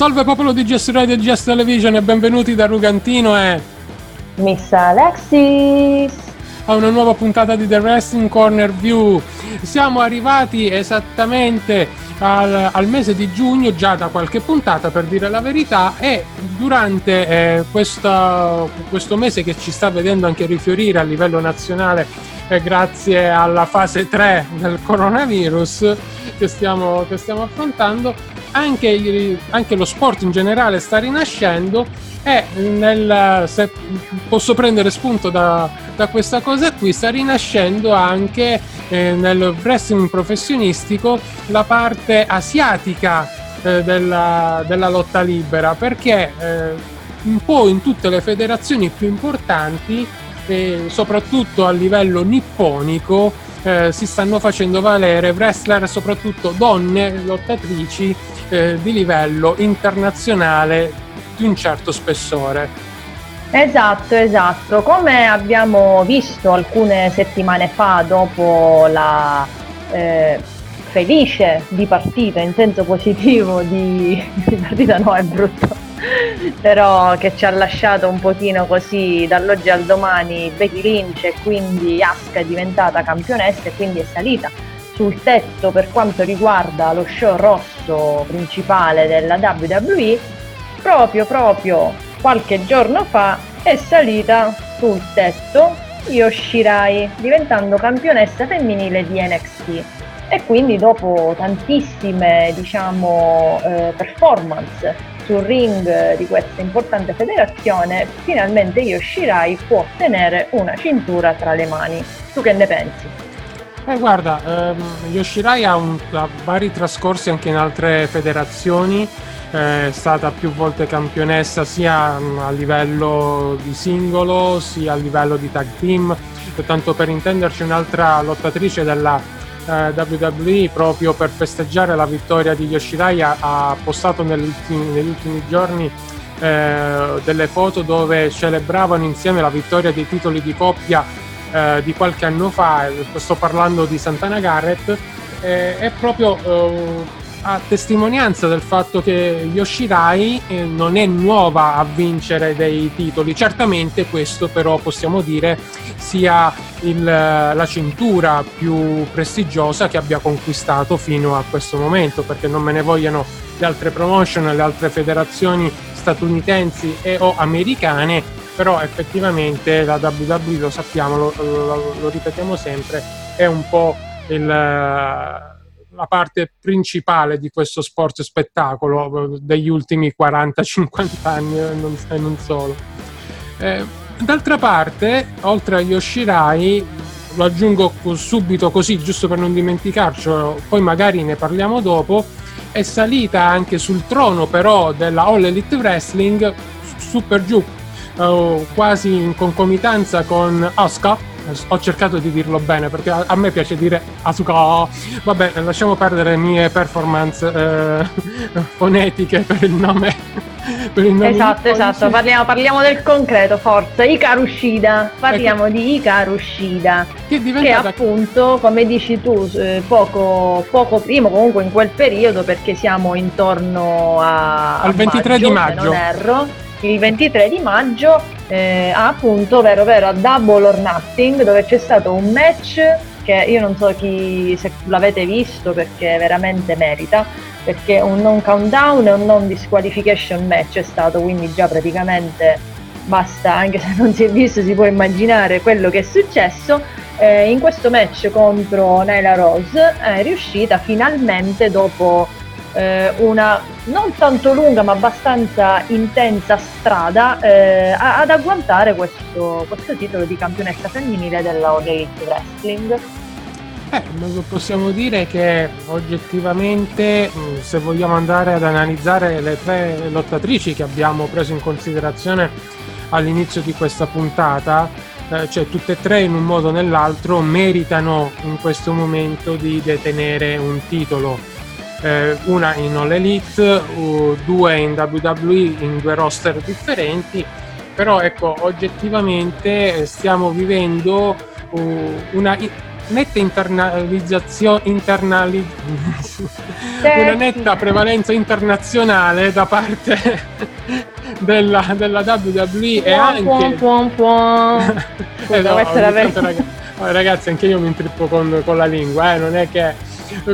Salve popolo di GS Radio e GS Television e benvenuti da Rugantino e... Miss Alexis! A una nuova puntata di The Wrestling Corner View. Siamo arrivati esattamente al, al, mese di giugno, già da qualche puntata per dire la verità, e durante eh, questa, questo mese che ci sta vedendo anche rifiorire a livello nazionale grazie alla fase 3 del coronavirus che stiamo, che stiamo affrontando, anche, anche, lo sport in generale sta rinascendo e nel, se posso prendere spunto da, da questa cosa qui, sta rinascendo anche eh, nel wrestling professionistico la parte asiatica eh, della, della, lotta libera perché eh, un po' in tutte le federazioni più importanti e soprattutto a livello nipponico eh, si stanno facendo valere wrestler, soprattutto donne lottatrici eh, di livello internazionale di un certo spessore. Esatto, esatto. Come abbiamo visto alcune settimane fa dopo la eh, felice di partita, in senso positivo di, di partita no è brutto, però che ci ha lasciato un pochino così dall'oggi al domani Becky Lynch e quindi Asuka è diventata campionessa e quindi è salita sul tetto per quanto riguarda lo show rosso principale della WWE proprio proprio qualche giorno fa è salita sul tetto Yoshirai diventando campionessa femminile di NXT e quindi dopo tantissime diciamo eh, performance sul ring di questa importante federazione, finalmente Yoshirai può ottenere una cintura tra le mani. Tu che ne pensi? Eh, guarda, ehm, Yoshirai ha, un, ha, vari trascorsi anche in altre federazioni, eh, è stata più volte campionessa sia mm, a livello di singolo sia a livello di tag team, tanto per intenderci un'altra lottatrice della eh, WWE proprio per festeggiare la vittoria di Yoshirai ha, postato negli ultimi, giorni eh, delle foto dove celebravano insieme la vittoria dei titoli di coppia eh, di qualche anno fa, sto parlando di Santana Garrett, eh, è proprio eh, a testimonianza del fatto che Yoshirai eh, non è nuova a vincere dei titoli. Certamente questo però possiamo dire sia il, la cintura più prestigiosa che abbia conquistato fino a questo momento, perché non me ne vogliono le altre promotion, le altre federazioni statunitensi e o americane, però effettivamente la WWE lo sappiamo, lo, lo, lo ripetiamo sempre, è un po' il la parte principale di questo sport spettacolo degli ultimi 40-50 anni e non, e non solo. Eh, d'altra parte, oltre a Yoshirai, lo aggiungo subito così, giusto per non dimenticarcelo, poi magari ne parliamo dopo, è salita anche sul trono però della All Elite Wrestling super giù, eh, quasi in concomitanza con Asuka ho cercato di dirlo bene perché a, a me piace dire Asuka. Vabbè, lasciamo perdere le mie performance eh, fonetiche per il nome. Per il nome esatto, esatto, parliamo, parliamo, del concreto, forza. Ikaru Shida, parliamo ecco. di Ikaru Shida, che, che appunto, come dici tu, eh, poco, poco prima, comunque in quel periodo, perché siamo intorno a, al 23 maggio, di maggio. non erro, il 23 di maggio eh, appunto, vero vero, a Double or Nothing dove c'è stato un match che io non so chi, se l'avete visto perché veramente merita, perché un non countdown e un non disqualification match è stato, quindi già praticamente basta, anche se non si è visto si può immaginare quello che è successo. Eh, in questo match contro Nyla Rose è riuscita finalmente dopo eh, una non tanto lunga ma abbastanza intensa strada eh, ad agguantare questo, questo, titolo di campionessa femminile della Wrestling. Eh, possiamo dire che oggettivamente, mm, se vogliamo andare ad analizzare le tre lottatrici che abbiamo preso in considerazione all'inizio di questa puntata, eh, cioè tutte e tre in un modo o nell'altro meritano in questo momento di detenere un titolo eh, una in All Elite, due in WWE in due roster differenti, però ecco oggettivamente stiamo vivendo una netta internalizzazione internali, una netta prevalenza internazionale da parte della, della WWE e anche puon, puon, puon. eh, no, ragazzi, ragazzi anche io mi intrippo con, con la lingua eh, non è che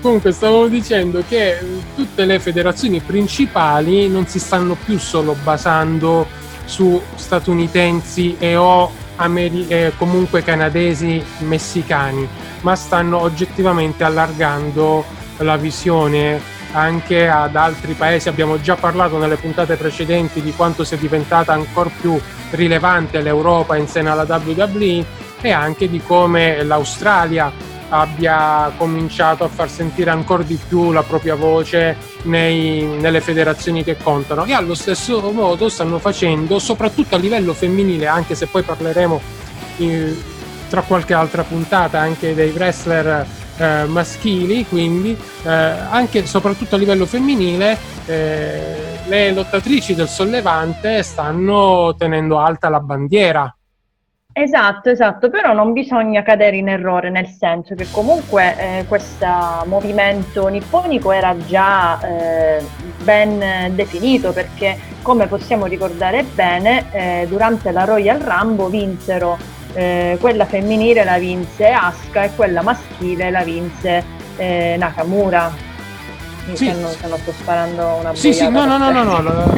comunque stavo dicendo che tutte le federazioni principali non si stanno più solo basando su statunitensi e o ameri- eh, comunque canadesi messicani ma stanno oggettivamente allargando la visione anche ad altri paesi. Abbiamo già parlato nelle puntate precedenti di quanto sia diventata ancora più rilevante l'Europa in seno alla WWE e anche di come l'Australia abbia cominciato a far sentire ancora di più la propria voce nei, nelle federazioni che contano. E allo stesso modo stanno facendo soprattutto a livello femminile anche se poi parleremo in, tra qualche altra puntata anche dei wrestler eh, maschili quindi eh, anche soprattutto a livello femminile eh, le lottatrici del sollevante stanno tenendo alta la bandiera Esatto, esatto, però non bisogna cadere in errore, nel senso che comunque eh, questo movimento nipponico era già eh, ben definito perché come possiamo ricordare bene eh, durante la Royal Rumble vinsero eh, quella femminile la vinse Asuka e quella maschile la vinse eh, Nakamura. Sì. Non sto sparando una Sì, sì, no, no, no, no, no,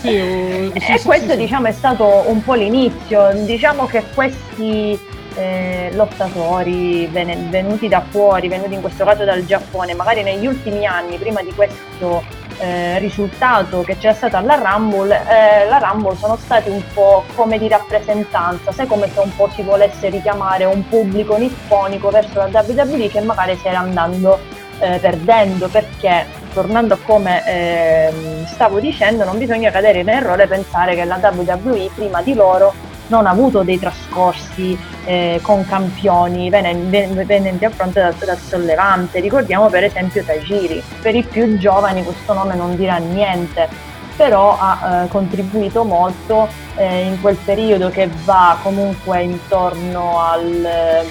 sì, uh, sì, E questo diciamo è stato un po' l'inizio, diciamo che questi eh, lottatori ven- venuti da fuori, venuti in questo caso dal Giappone, magari negli ultimi anni, prima di questo eh, risultato che c'è stato alla Rumble, eh, la Rumble sono stati un po' come di rappresentanza, sai come se un po' si volesse richiamare un pubblico nipponico verso la WWE che magari si era andando eh, perdendo perché tornando a come eh, stavo dicendo non bisogna cadere in errore e pensare che la WWE prima di loro non ha avuto dei trascorsi eh, con campioni venenti a fronte dal, dal, sollevante. Ricordiamo per esempio Tajiri. Per i più giovani questo nome non dirà niente, però ha eh, contribuito molto eh, in quel periodo che va comunque intorno al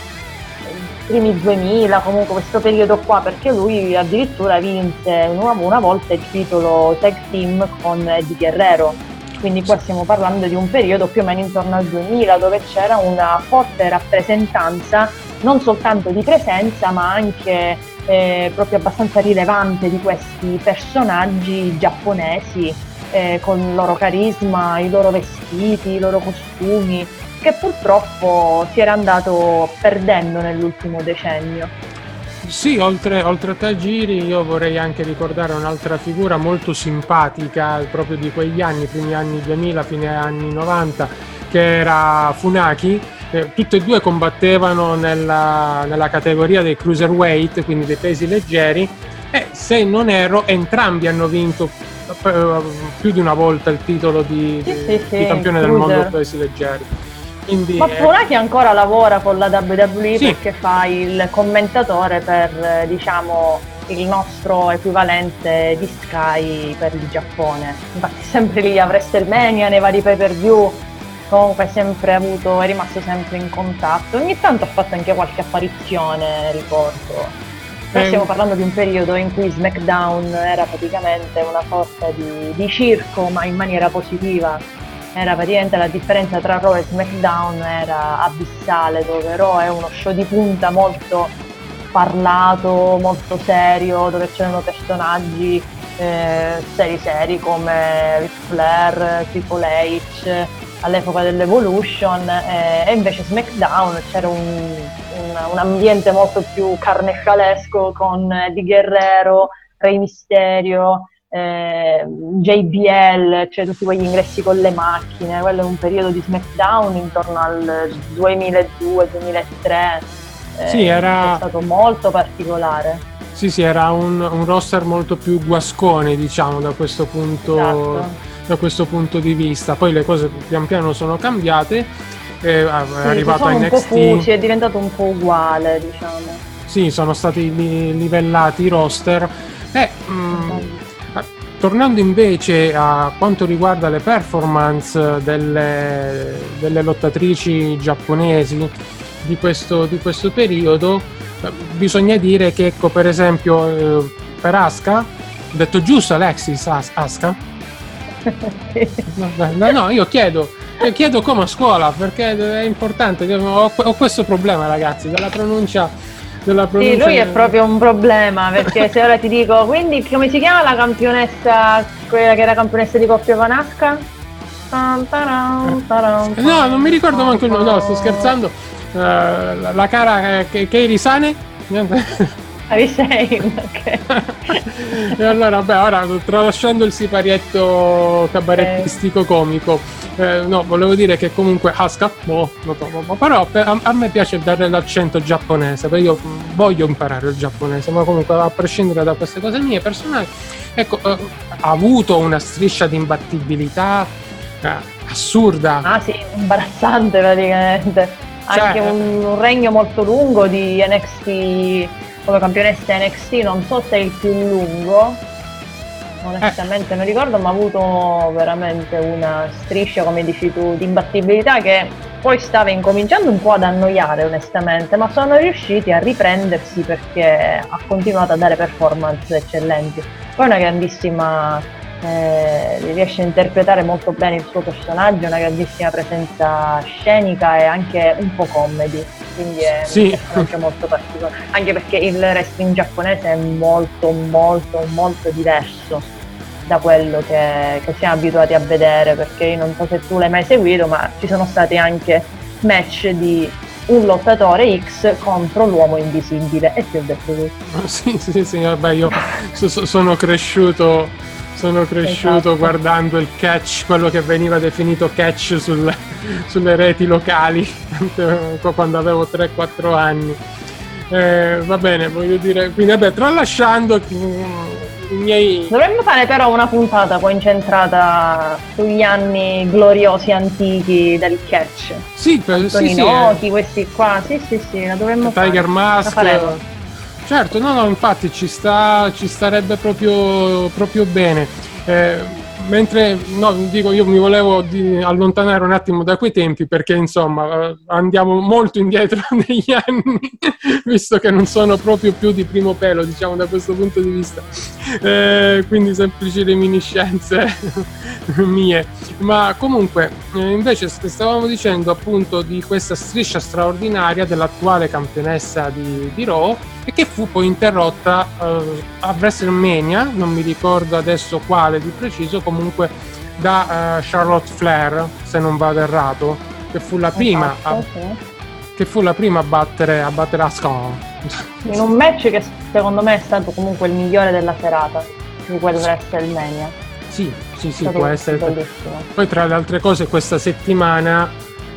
primi 2000, comunque questo periodo qua, perché lui addirittura vinse una, una volta il titolo tag team con Eddie Guerrero. Quindi qua stiamo parlando di un periodo più o meno intorno al 2000 dove c'era una forte rappresentanza non soltanto di presenza ma anche eh, proprio abbastanza rilevante di questi personaggi giapponesi eh, con il loro carisma, i loro vestiti, i loro costumi che purtroppo si era andato perdendo nell'ultimo decennio. Sì, oltre, oltre a Tajiri io vorrei anche ricordare un'altra figura molto simpatica proprio di quegli anni, primi anni 2000, fine anni 90, che era Funaki. Eh, tutte e due combattevano nella, nella categoria dei cruiserweight, quindi dei pesi leggeri, e se non erro entrambi hanno vinto eh, più di una volta il titolo di, sì, di, sì, di campione del mondo pesi leggeri. Quindi, Ma Polacchi ancora lavora con la WWE sì. perché fa il commentatore per diciamo il nostro equivalente di Sky per il Giappone. Infatti sempre lì a WrestleMania, nei vari pay per view, comunque è sempre avuto, è rimasto sempre in contatto. Ogni tanto ha fatto anche qualche apparizione, ricordo. Noi stiamo parlando di un periodo in cui SmackDown era praticamente una sorta di, di circo, ma in maniera positiva era praticamente la differenza tra Raw e SmackDown era abissale, dove Raw è uno show di punta molto parlato, molto serio, dove c'erano personaggi eh, seri seri come Ric Flair, Triple H all'epoca dell'Evolution eh, e invece SmackDown c'era un, un, un ambiente molto più carnescialesco con Eddie Guerrero, Rey Mysterio, eh, JBL, cioè tutti quegli ingressi con le macchine, quello è un periodo di SmackDown intorno al 2002-2003, eh, sì, era... è stato molto particolare. Sì, sì, era un, un, roster molto più guascone, diciamo, da questo, punto, esatto. da questo punto di vista. Poi le cose pian piano sono cambiate, è sì, arrivato a NXT. Fusi, è diventato un po' uguale, diciamo. Sì, sono stati livellati i roster. Eh, mm, Tornando invece a quanto riguarda le performance delle, delle lottatrici giapponesi, di questo, di questo periodo. Eh, bisogna dire che, ecco, per esempio, eh, per Aska, ho detto giusto Alexis As- Aska? no, no, io chiedo, io chiedo come a scuola perché è importante. Ho, ho questo problema, ragazzi, della pronuncia della pronuncia. Sì, lui è proprio un problema perché se ora ti dico, quindi come si chiama la campionessa, quella che era campionessa di coppia Vanasca? No, non mi ricordo manco il nome, no, sto scherzando. Uh, la, la cara che, che Risane? Arisane, ok. e allora, beh, ora tralasciando il siparietto cabarettistico comico, eh, no, volevo dire che comunque Haska, boh, però a, a, me piace dare l'accento giapponese, perché io voglio imparare il giapponese, ma comunque a prescindere da queste cose mie personali, ecco, eh, ha avuto una striscia di imbattibilità eh, assurda. Ah sì, imbarazzante praticamente. Cioè, Anche un, un regno molto lungo di NXT come campionessa NXT, non so se è il più lungo, onestamente eh. non ricordo, ma ha avuto veramente una striscia, come dici tu, di imbattibilità che poi stava incominciando un po' ad annoiare onestamente, ma sono riusciti a riprendersi perché ha continuato a dare performance eccellenti. Poi una grandissima, eh, riesce a interpretare molto bene il suo personaggio, una grandissima presenza scenica e anche un po' comedy quindi è sì. personaggio molto particolare, anche perché il wrestling giapponese è molto molto molto diverso da quello che, che siamo abituati a vedere, perché io non so se tu l'hai mai seguito, ma ci sono stati anche match di un lottatore X contro l'uomo invisibile e ti ho detto questo. Sì, sì, sì, vabbè, io so, sono cresciuto sono cresciuto esatto. guardando il catch, quello che veniva definito catch sul, sulle reti locali quando avevo 3-4 anni. Eh, va bene, voglio dire, quindi vabbè, tralasciando i miei... Dovremmo fare però una puntata poi incentrata sugli anni gloriosi antichi del catch. Sì, per, sì, sì, Noti, eh. questi qua, sì sì sì, la dovremmo Tiger fare. Mask. Certo, no, no, infatti ci, sta, ci starebbe proprio, proprio bene. Eh, mentre no, dico io mi volevo di, allontanare un attimo da quei tempi perché insomma eh, andiamo molto indietro negli anni visto che non sono proprio più di primo pelo diciamo da questo punto di vista. Eh, quindi semplici reminiscenze mie. Ma comunque eh, invece stavamo dicendo appunto di questa striscia straordinaria dell'attuale campionessa di, di Raw e che fu poi interrotta eh, a WrestleMania, non mi ricordo adesso quale di preciso, comunque da uh, Charlotte Flair, se non vado errato, che fu la prima esatto, a, sì. che fu la prima a battere, a battere Asuka. In un match che secondo me è stato comunque il migliore della serata di quel WrestleMania. Sì, sì, sì, può essere. Bellissimo. Poi tra le altre cose questa settimana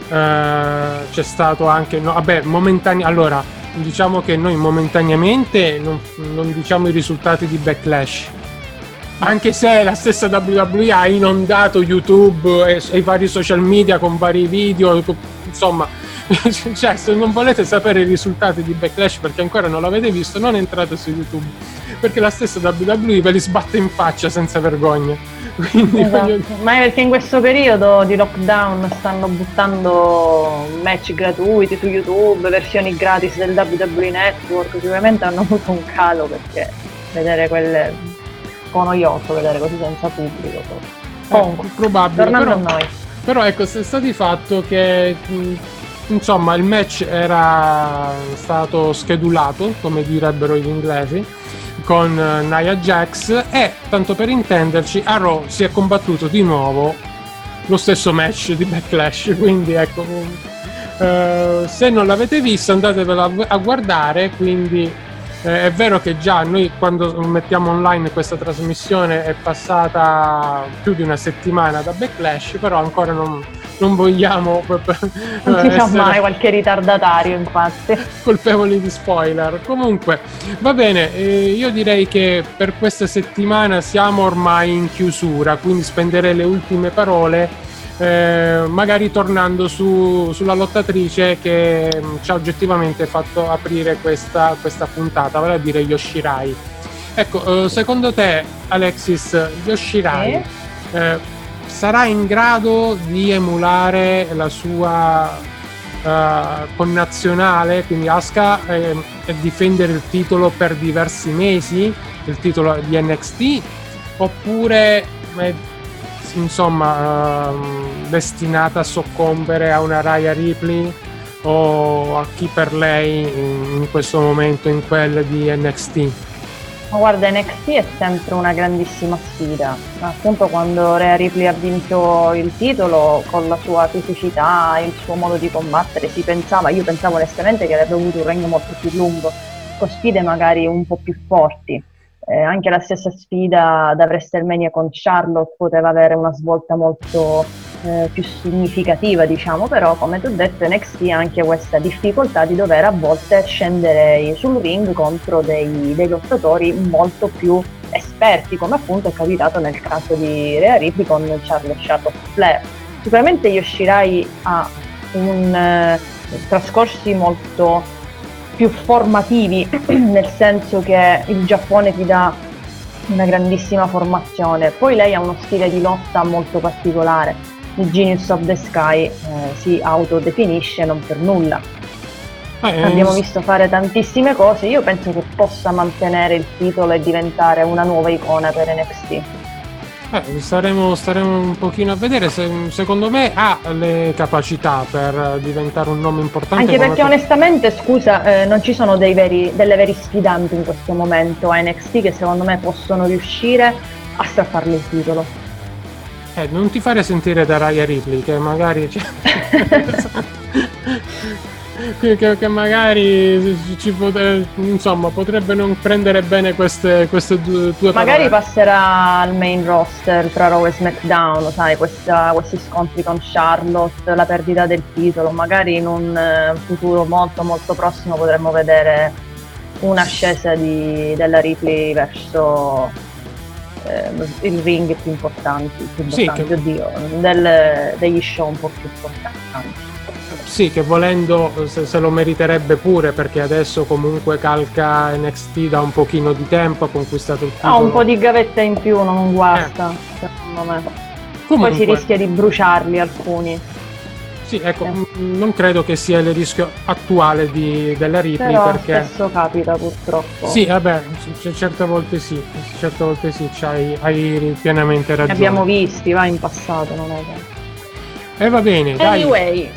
eh, c'è stato anche, no, vabbè, momentaneo, allora diciamo che noi momentaneamente non, non diciamo i risultati di Backlash anche se la stessa WWE ha inondato YouTube e, e, i vari social media con vari video, insomma, cioè se non volete sapere i risultati di Backlash perché ancora non l'avete visto, non entrate su YouTube, perché la stessa WWE ve li sbatte in faccia senza vergogna. Quindi esatto. voglio... Ma è perché in questo periodo di lockdown stanno buttando match gratuiti su YouTube, versioni gratis del WWE Network, sicuramente hanno avuto un calo perché vedere quelle po' noioso vedere così senza pubblico. Eh, Comunque, probabile. Tornando però, a noi. Però ecco, se sta di fatto che insomma il match era stato schedulato, come direbbero gli inglesi con eh, Nia Jax e tanto per intenderci a Raw si è combattuto di nuovo lo stesso match di Backlash quindi ecco uh, se non l'avete visto andatevelo a guardare quindi eh, è vero che già noi quando mettiamo online questa trasmissione è passata più di una settimana da Backlash però ancora non, non vogliamo non si sa mai qualche ritardatario infatti. colpevoli di spoiler. Comunque va bene eh, io direi che per questa settimana siamo ormai in chiusura quindi spenderei le ultime parole eh, magari tornando su, sulla lottatrice che mh, mm, ci ha oggettivamente fatto aprire questa, questa puntata vale a dire Yoshirai. Ecco eh, secondo te Alexis Yoshirai eh, sarà in grado di emulare la sua uh, connazionale, quindi Asuka, eh, e difendere il titolo per diversi mesi, il titolo di NXT, oppure insomma uh, destinata a soccombere a una Raya Ripley o a chi per lei in questo momento in quella di NXT? Ma guarda, NXT è sempre una grandissima sfida. Appunto quando Rhea Ripley ha vinto il titolo con la sua fisicità, il suo modo di combattere, si pensava, io pensavo onestamente che avrebbe avuto un regno molto più lungo, con sfide magari un po' più forti. Eh, anche la stessa sfida da WrestleMania con Charlotte poteva avere una svolta molto eh, più significativa, diciamo, però come ti ho detto NXT ha anche questa difficoltà di dover a volte scendere sul ring contro dei, dei lottatori molto più esperti, come appunto è capitato nel caso di Rhea Ripley con Charles Charlotte Flair. Sicuramente Yoshirai ha un eh, trascorsi molto più formativi, nel senso che il Giappone ti dà una grandissima formazione, poi lei ha uno stile di lotta molto particolare il Genius of the Sky eh, si autodefinisce non per nulla. Eh, Abbiamo visto fare tantissime cose, io penso che possa mantenere il titolo e diventare una nuova icona per NXT. Eh, staremo, staremo, un pochino a vedere, se, secondo me ha le capacità per diventare un nome importante. Anche perché per... onestamente, scusa, eh, non ci sono veri, delle veri sfidanti in questo momento a NXT che secondo me possono riuscire a strapparle il titolo. Eh, non ti fare sentire da Raya Ripley che magari che, che, magari ci potrebbe, insomma potrebbe non prendere bene queste, queste due, due magari passerà al main roster tra Raw e SmackDown sai questa, questi scontri con Charlotte la perdita del titolo magari in un eh, futuro molto molto prossimo potremmo vedere un'ascesa di, della Ripley verso eh, il ring più importanti, più importanti sì, che... oddio, del, degli show un po' più importanti. Sì, che volendo se, se, lo meriterebbe pure perché adesso comunque calca NXT da un pochino di tempo, ha conquistato il titolo. Ha un po' di gavetta in più, non guasta, eh. secondo me. Comunque. Poi si rischia di bruciarli alcuni. Sì, ecco, eh. non credo che sia il rischio attuale di, della Ripley Però perché... spesso capita purtroppo. Sì, vabbè, c- certe volte sì, certe volte sì, hai, hai pienamente ragione. Ne abbiamo visti, va, in passato, non è che... E va bene, anyway. dai.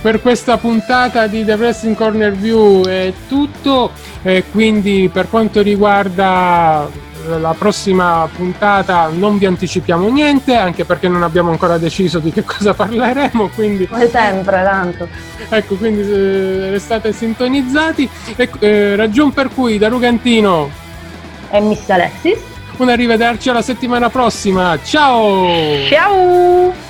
Per questa puntata di The Wrestling Corner View è tutto, e quindi per quanto riguarda la prossima puntata non vi anticipiamo niente, anche perché non abbiamo ancora deciso di che cosa parleremo. Quindi... Come sempre, tanto. ecco, quindi eh, restate sintonizzati. E, eh, ragion per cui da Rugantino e Miss Alexis. Un arrivederci alla settimana prossima. Ciao! Ciao!